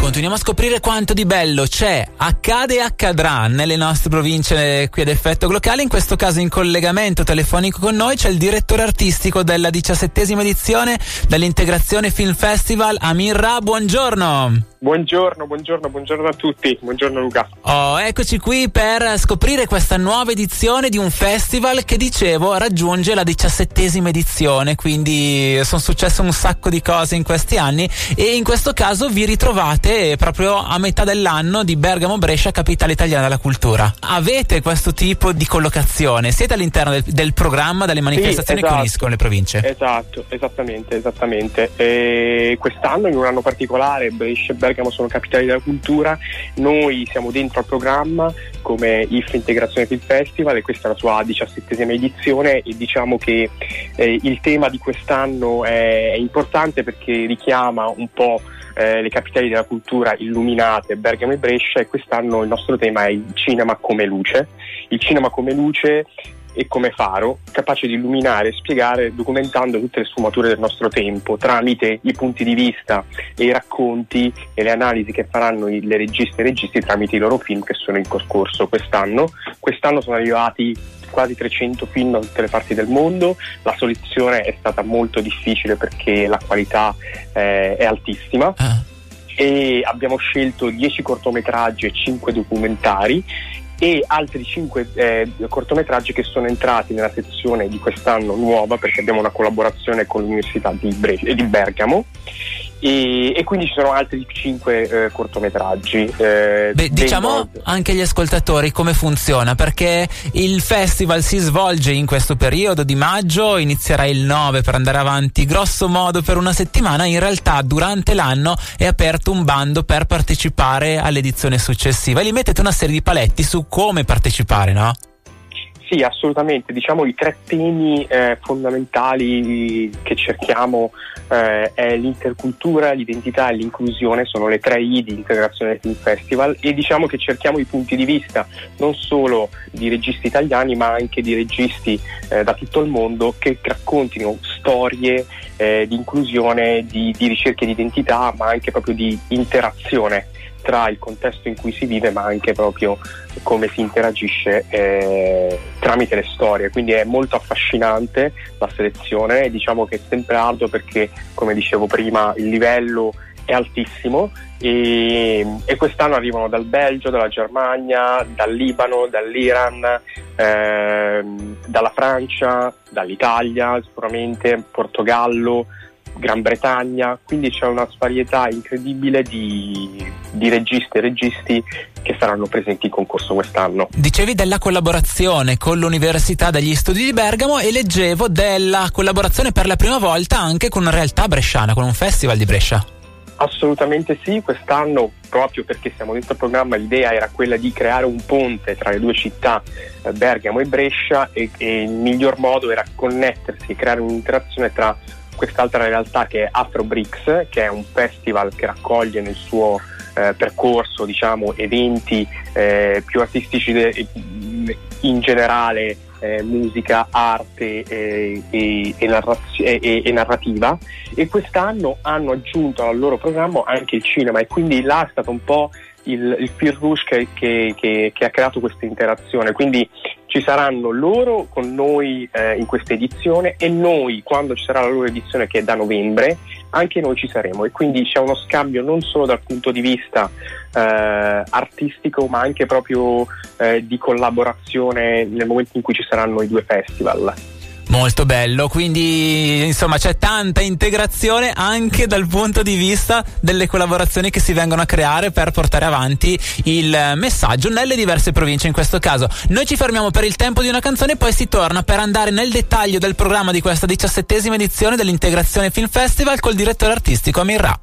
Continuiamo a scoprire quanto di bello c'è, accade e accadrà nelle nostre province qui ad effetto locale. In questo caso in collegamento telefonico con noi c'è il direttore artistico della diciassettesima edizione dell'Integrazione Film Festival, Amir Ra. Buongiorno. Buongiorno, buongiorno, buongiorno a tutti. Buongiorno Luca. Oh, eccoci qui per scoprire questa nuova edizione di un festival che dicevo raggiunge la diciassettesima edizione, quindi sono successe un sacco di cose in questi anni e in questo caso vi ritrovate proprio a metà dell'anno di Bergamo Brescia, capitale italiana della cultura. Avete questo tipo di collocazione? Siete all'interno del, del programma delle manifestazioni sì, esatto. che uniscono le province? Esatto, esattamente, esattamente. E quest'anno in un anno particolare Brescia e Bergamo sono capitali della cultura, noi siamo dentro al programma come IF Integrazione Film Festival e questa è la sua diciassettesima edizione e diciamo che eh, il tema di quest'anno è, è importante perché richiama un po' eh, le capitali della cultura illuminate, Bergamo e Brescia e quest'anno il nostro tema è il cinema come luce. Il cinema come luce e come faro, capace di illuminare e spiegare documentando tutte le sfumature del nostro tempo tramite i punti di vista e i racconti e le analisi che faranno i, le registe e i registi tramite i loro film che sono in corso quest'anno. Quest'anno sono arrivati quasi 300 film da tutte le parti del mondo, la soluzione è stata molto difficile perché la qualità eh, è altissima. Ah. E abbiamo scelto 10 cortometraggi e 5 documentari e altri cinque eh, cortometraggi che sono entrati nella sezione di quest'anno nuova perché abbiamo una collaborazione con l'Università di, Bre- di Bergamo e, e, quindi ci sono altri cinque eh, cortometraggi. Eh, Beh, diciamo anche agli ascoltatori come funziona, perché il festival si svolge in questo periodo di maggio, inizierà il 9 per andare avanti grosso modo per una settimana, in realtà durante l'anno è aperto un bando per partecipare all'edizione successiva e li mettete una serie di paletti su come partecipare, no? Sì, assolutamente. Diciamo i tre temi eh, fondamentali che cerchiamo eh, è l'intercultura, l'identità e l'inclusione, sono le tre I di Integrazione Film Festival. E diciamo che cerchiamo i punti di vista non solo di registi italiani ma anche di registi eh, da tutto il mondo che raccontino storie eh, di inclusione, di, di ricerca di identità ma anche proprio di interazione tra il contesto in cui si vive ma anche proprio come si interagisce eh, tramite le storie, quindi è molto affascinante la selezione diciamo che è sempre arduo perché come dicevo prima il livello è altissimo. E, e, quest'anno arrivano dal Belgio, dalla Germania, dal Libano, dall'Iran, ehm, dalla Francia, dall'Italia sicuramente, Portogallo, Gran Bretagna, quindi c'è una svarietà incredibile di, di registi e registi che saranno presenti in concorso quest'anno. Dicevi della collaborazione con l'Università degli Studi di Bergamo e leggevo della collaborazione per la prima volta anche con una realtà bresciana, con un festival di Brescia. Assolutamente sì, quest'anno proprio perché siamo dentro il programma l'idea era quella di creare un ponte tra le due città, eh, Bergamo e Brescia e, e il miglior modo era connettersi e creare un'interazione tra quest'altra realtà che è Afro Bricks, che è un festival che raccoglie nel suo eh, percorso diciamo, eventi eh, più artistici de- in generale, eh, musica, arte e, e, narraz- e, narrativa e quest'anno hanno aggiunto al loro programma anche il cinema e quindi là è stato un po' il, il fil rouge che, che, che, che, ha creato questa interazione. Quindi ci saranno loro con noi eh, in questa edizione e noi quando ci sarà la loro edizione che è da novembre anche noi ci saremo e quindi c'è uno scambio non solo dal punto di vista eh, artistico ma anche proprio eh, di collaborazione nel momento in cui ci saranno i due festival. Molto bello, quindi insomma c'è tanta integrazione anche dal punto di vista delle collaborazioni che si vengono a creare per portare avanti il messaggio nelle diverse province in questo caso. Noi ci fermiamo per il tempo di una canzone e poi si torna per andare nel dettaglio del programma di questa diciassettesima edizione dell'Integrazione Film Festival col direttore artistico Amir Ra.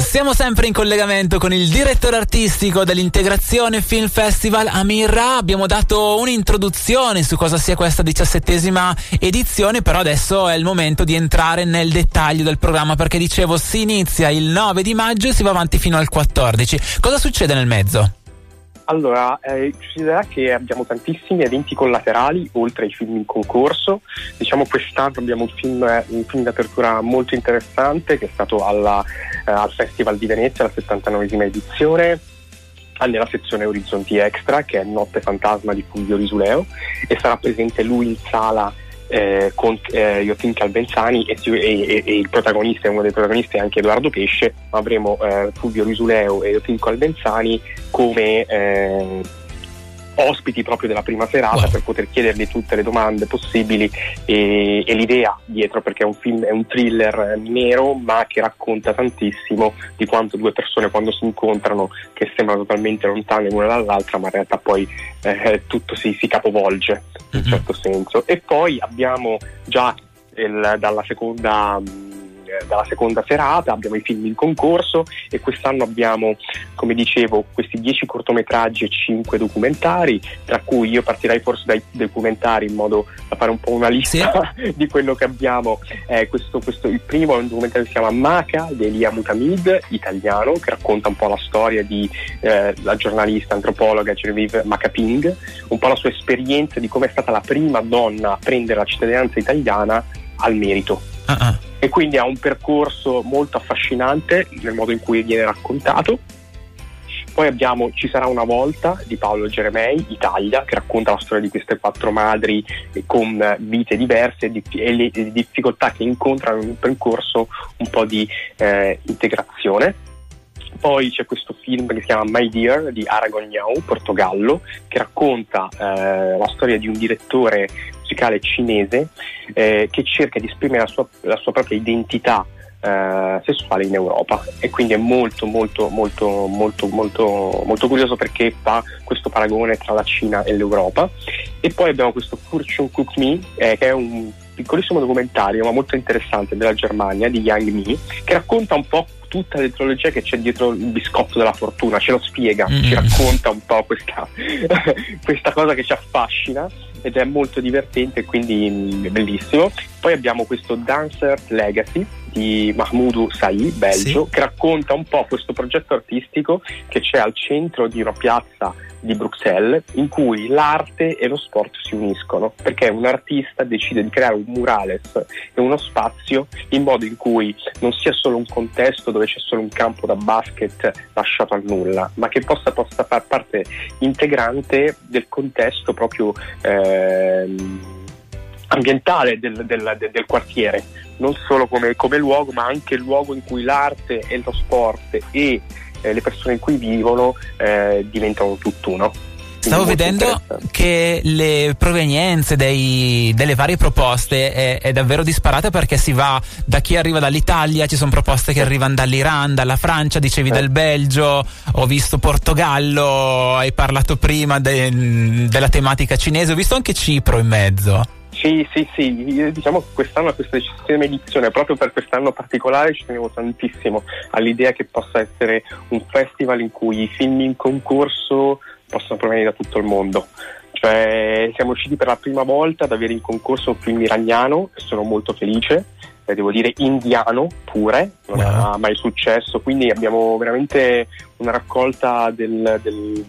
Siamo sempre in collegamento con il direttore artistico dell'Integrazione Film Festival Amirra. Abbiamo dato un'introduzione su cosa sia questa diciassettesima edizione, però adesso è il momento di entrare nel dettaglio del programma perché dicevo si inizia il 9 di maggio e si va avanti fino al 14. Cosa succede nel mezzo? Allora, eh, considera che abbiamo tantissimi eventi collaterali oltre ai film in concorso. Diciamo quest'anno abbiamo un film, un film d'apertura molto interessante che è stato alla, eh, al Festival di Venezia, la 79esima edizione nella sezione Orizzonti Extra che è Notte Fantasma di Fulvio Risuleo e sarà presente lui in sala eh, con eh, Iotin Calvenzani e, e, e, il protagonista, uno dei protagonisti è anche Edoardo Pesce, avremo eh, Fulvio Risuleo e Iotin Calvenzani come eh, ospiti proprio della prima serata wow. per poter chiedergli tutte le domande possibili e, e, l'idea dietro perché è un film, è un thriller nero ma che racconta tantissimo di quanto due persone quando si incontrano che sembrano totalmente lontane l'una dall'altra ma in realtà poi eh, tutto si, si, capovolge in un mm-hmm. certo senso e poi abbiamo già il, dalla seconda dalla seconda serata, abbiamo i film in concorso e quest'anno abbiamo, come dicevo, questi 10 cortometraggi e 5 documentari, tra cui io partirei forse dai documentari in modo da fare un po' una lista sì. di quello che abbiamo. Eh, questo, questo, il primo è un documentario che si chiama Maca di Elia Mutamid, italiano, che racconta un po' la storia di eh, la giornalista antropologa Genevieve Macaping, un po' la sua esperienza di come è stata la prima donna a prendere la cittadinanza italiana al merito. Uh-uh e quindi ha un percorso molto affascinante nel modo in cui viene raccontato. Poi abbiamo Ci sarà una volta di Paolo Geremei, Italia, che racconta la storia di queste quattro madri con vite diverse e le difficoltà che incontrano in un percorso un po' di eh, integrazione. Poi c'è questo film che si chiama My Dear di Aragognau, Portogallo, che racconta eh, la storia di un direttore musicale cinese eh, che cerca di esprimere la sua, la sua propria identità eh, sessuale in Europa. E quindi è molto molto molto molto molto molto curioso perché fa questo paragone tra la Cina e l'Europa. E poi abbiamo questo Fortune Cook Me eh, che è un piccolissimo documentario ma molto interessante della Germania di Yang Mi che racconta un po' tutta l'etrologia che c'è dietro il biscotto della fortuna, ce lo spiega, mm. ci racconta un po' questa, questa cosa che ci affascina ed è molto divertente, quindi mm, bellissimo. Poi abbiamo questo Dancer Legacy di Mahmoud Sai, belgio, sì. che racconta un po' questo progetto artistico che c'è al centro di una piazza di Bruxelles in cui l'arte e lo sport si uniscono perché un artista decide di creare un murales e uno spazio in modo in cui non sia solo un contesto dove c'è solo un campo da basket lasciato al nulla ma che possa, possa far parte integrante del contesto proprio ehm, ambientale del, del, del, quartiere non solo come, come luogo ma anche il luogo in cui l'arte e lo sport e eh, le persone in cui vivono eh, diventano tutt'uno. Stavo vedendo che le provenienze dei, delle varie proposte è, è, davvero disparata perché si va da chi arriva dall'Italia, ci sono proposte che arrivano dall'Iran, dalla Francia, dicevi eh. del Belgio, ho visto Portogallo, hai parlato prima de, della tematica cinese, ho visto anche Cipro in mezzo. Sì, sì, sì, diciamo che quest'anno questa decisione edizione, proprio per quest'anno particolare ci tenevo tantissimo all'idea che possa essere un festival in cui i film in concorso possano provenire da tutto il mondo. Cioè, siamo usciti per la prima volta ad avere in concorso un film iraniano e sono molto felice, eh, devo dire indiano pure, non wow. è mai successo, quindi abbiamo veramente una raccolta del, del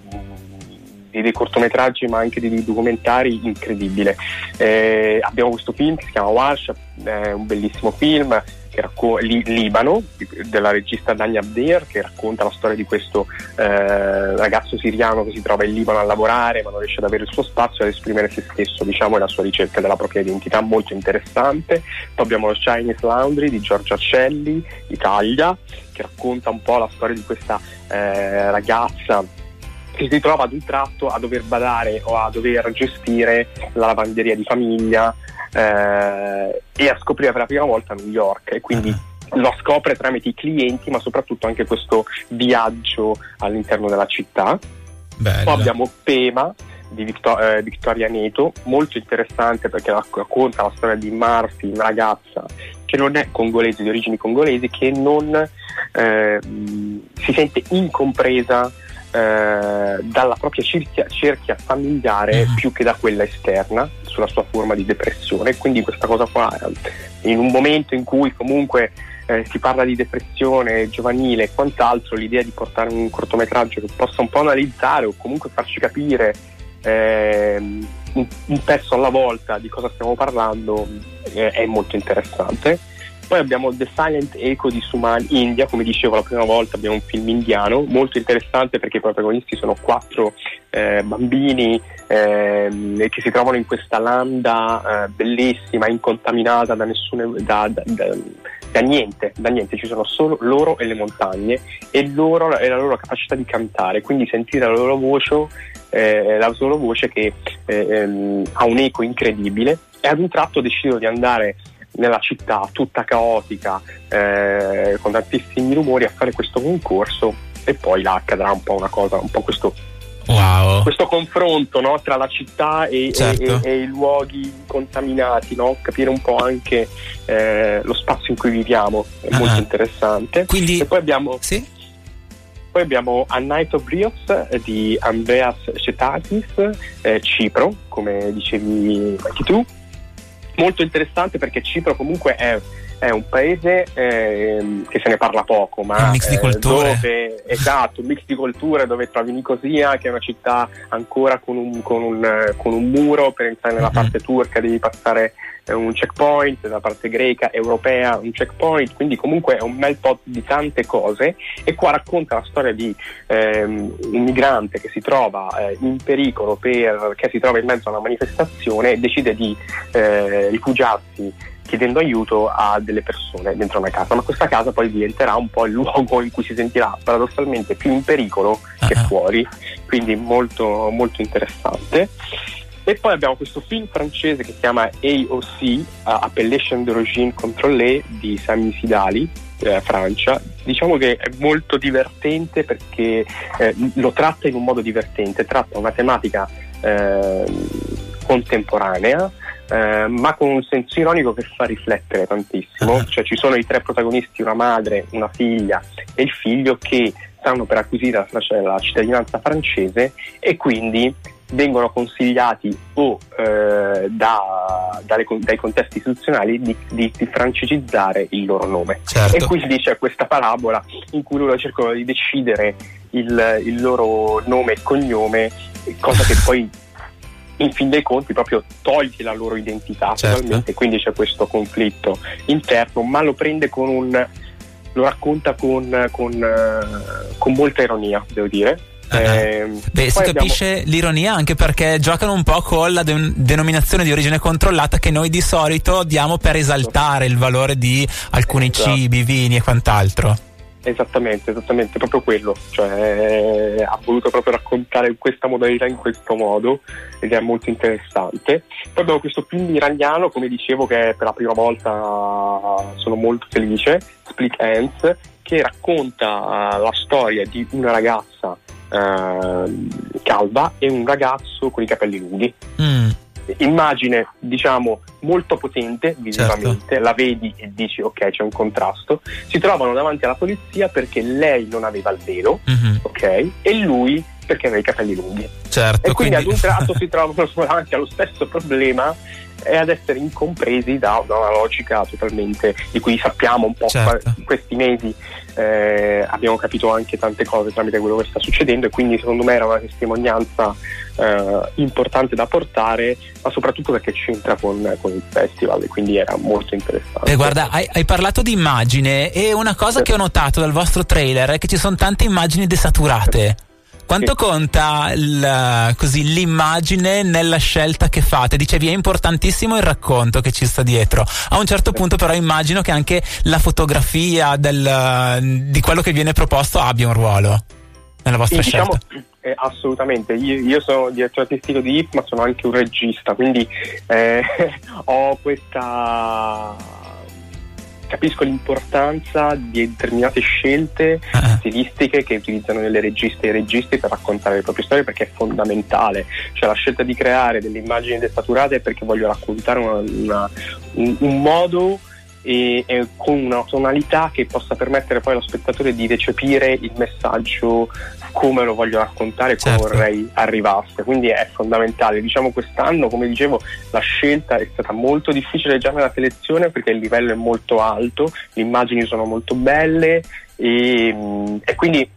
di dei cortometraggi ma anche di documentari incredibile. Eh, abbiamo questo film che si chiama Walsh, è un bellissimo film che racco- Li- Libano della regista Dania Abdeir che racconta la storia di questo eh, ragazzo siriano che si trova in Libano a lavorare ma non riesce ad avere il suo spazio ad esprimere se stesso diciamo e la sua ricerca della propria identità molto interessante poi abbiamo lo Chinese Laundry di Giorgio Accelli Italia che racconta un po' la storia di questa eh, ragazza si trova ad un tratto a dover badare o a dover gestire la lavanderia di famiglia eh, e a scoprire per la prima volta New York e quindi uh-huh. lo scopre tramite i clienti ma soprattutto anche questo viaggio all'interno della città. Bello. Poi abbiamo Pema di Victor- eh, Vittoria Neto, molto interessante perché racconta la storia di Marfi, una ragazza che non è congolese, di origini congolesi, che non eh, si sente incompresa eh, dalla propria cerchia, cerchia familiare mm. più che da quella esterna sulla sua forma di depressione. Quindi questa cosa qua, in un momento in cui comunque eh, si parla di depressione giovanile e quant'altro, l'idea di portare un cortometraggio che possa un po' analizzare o comunque farci capire eh, un, un, pezzo alla volta di cosa stiamo parlando eh, è molto interessante. Poi abbiamo The Silent Echo di Suman India, come dicevo la prima volta abbiamo un film indiano, molto interessante perché i protagonisti sono quattro eh, bambini eh, che si trovano in questa landa eh, bellissima, incontaminata da, nessune, da, da, da, niente, da niente, ci sono solo loro e le montagne e loro e la loro capacità di cantare, quindi sentire la loro voce, eh, la loro voce che eh, ehm, ha un eco incredibile. E ad un tratto decidono di andare nella città tutta caotica, eh, con tantissimi rumori, a fare questo concorso e poi là accadrà un po' una cosa, un po' questo, wow. questo confronto no? tra la città e, certo. e, e, e, i luoghi contaminati, no? capire un po' anche eh, lo spazio in cui viviamo, è ah. molto interessante. Quindi, e poi abbiamo... Sì? Poi abbiamo A Night of Brios eh, di Andreas Cetatis, eh, Cipro, come dicevi anche tu, molto interessante perché Cipro comunque è, è un paese eh, che se ne parla poco, ma un mix di culture. Dove, esatto, un mix di culture dove trovi Nicosia, che è una città ancora con un, con un, con un muro per entrare nella mm-hmm. parte turca, devi passare un checkpoint, da parte greca, europea, un checkpoint, quindi comunque è un bel pot di tante cose e qua racconta la storia di ehm, un migrante che si trova eh, in pericolo perché si trova in mezzo a una manifestazione e decide di eh, rifugiarsi chiedendo aiuto a delle persone dentro una casa, ma questa casa poi diventerà un po' il luogo in cui si sentirà paradossalmente più in pericolo uh-huh. che fuori, quindi molto, molto interessante. E poi abbiamo questo film francese che si chiama AOC, uh, Appellation d'origine contrôlée di Sami Sidali, eh, Francia. Diciamo che è molto divertente perché eh, lo tratta in un modo divertente, tratta una tematica eh, contemporanea, eh, ma con un senso ironico che fa riflettere tantissimo. Uh-huh. Cioè ci sono i tre protagonisti, una madre, una figlia e il figlio che stanno per acquisire la, la cittadinanza francese e quindi vengono consigliati o eh, da, dalle, dai contesti istituzionali di, di, di, francesizzare il loro nome. Certo. E quindi c'è questa parabola in cui loro cercano di decidere il, il loro nome e cognome, cosa che poi in fin dei conti proprio toglie la loro identità certo. quindi c'è questo conflitto interno, ma lo prende con un lo racconta con, con, eh, con molta ironia, devo dire eh, Beh, si capisce abbiamo... l'ironia anche perché giocano un po' con la de- denominazione di origine controllata che noi di solito diamo per esaltare il valore di alcuni esatto. cibi, vini e quant'altro. Esattamente, esattamente, proprio quello. Cioè, ha voluto proprio raccontare questa modalità in questo modo ed è molto interessante. Poi abbiamo questo film iraniano, come dicevo, che per la prima volta sono molto felice, Split Ends, che racconta uh, la storia di una ragazza uh, calva e un ragazzo con i capelli lunghi. Mm. Immagine, diciamo, molto potente visivamente, certo. la vedi e dici ok c'è un contrasto. Si trovano davanti alla polizia perché lei non aveva il velo, mm-hmm. ok? E lui perché aveva i capelli lunghi. Certo, e quindi, quindi... ad un tratto si trovano davanti allo stesso problema e ad essere incompresi da, da, una logica totalmente di cui sappiamo un po' certo. in questi mesi eh, abbiamo capito anche tante cose tramite quello che sta succedendo e quindi secondo me era una testimonianza eh, importante da portare ma soprattutto perché c'entra con, con il festival e quindi era molto interessante. Eh, guarda, hai, hai, parlato di immagine e una cosa sì. che ho notato dal vostro trailer è che ci sono tante immagini desaturate. Quanto sì. conta il, così, l'immagine nella scelta che fate? Dicevi è importantissimo il racconto che ci sta dietro. A un certo punto però immagino che anche la fotografia del, di quello che viene proposto abbia un ruolo nella vostra sì, diciamo, scelta. Eh, assolutamente, io, io, sono direttore artistico di IP ma sono anche un regista, quindi eh, ho questa capisco l'importanza di determinate scelte uh-huh. stilistiche che utilizzano le registe e i registi per raccontare le proprie storie perché è fondamentale. Cioè la scelta di creare delle immagini desaturate è perché voglio raccontare una, una, un, un modo e, e, con una tonalità che possa permettere poi allo spettatore di recepire il messaggio come lo voglio raccontare, come certo. vorrei arrivasse. Quindi è fondamentale. Diciamo quest'anno, come dicevo, la scelta è stata molto difficile già nella selezione perché il livello è molto alto, le immagini sono molto belle e, e quindi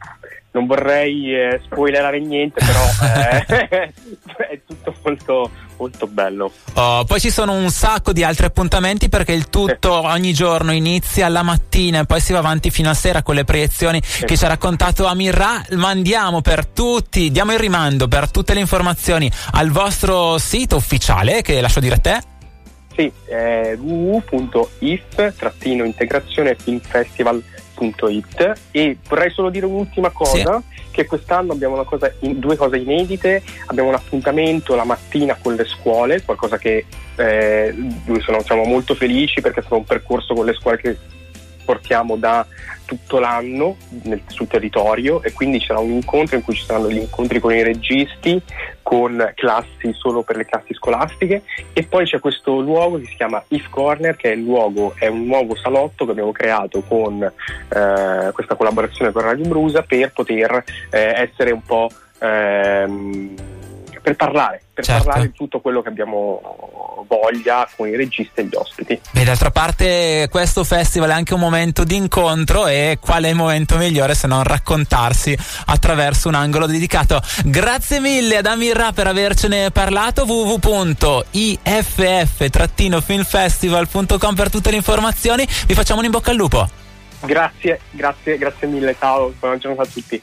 non vorrei eh, spoilerare niente, però eh, è tutto molto, molto bello. Oh, poi ci sono un sacco di altri appuntamenti perché il tutto ogni giorno inizia la mattina e poi si va avanti fino a sera con le proiezioni sì. che ci ha raccontato Amirra. Mandiamo per tutti, diamo il rimando per tutte le informazioni al vostro sito ufficiale che lascio dire a te. Sì, è www.if-integrazione-filmfestival.com www.it e vorrei solo dire un'ultima cosa sì. che quest'anno abbiamo cosa, due cose inedite abbiamo un appuntamento la mattina con le scuole qualcosa che eh, sono, siamo molto felici perché è stato un percorso con le scuole che portiamo da tutto l'anno nel, sul territorio e quindi c'era un incontro in cui ci saranno gli incontri con i registi, con classi solo per le classi scolastiche e poi c'è questo luogo che si chiama If Corner che è, luogo, è un nuovo salotto che abbiamo creato con eh, questa collaborazione con Radio Brusa per poter eh, essere un po' ehm, per parlare, per certo. parlare di tutto quello che abbiamo voglia con i registi e gli ospiti. E d'altra parte questo festival è anche un momento di incontro e qual è il momento migliore se non raccontarsi attraverso un angolo dedicato. Grazie mille ad Amirra per avercene parlato www.iff-filmfestival.com per tutte le informazioni. Vi facciamo un in bocca al lupo. Grazie, grazie, grazie mille, ciao, buona giornata a tutti.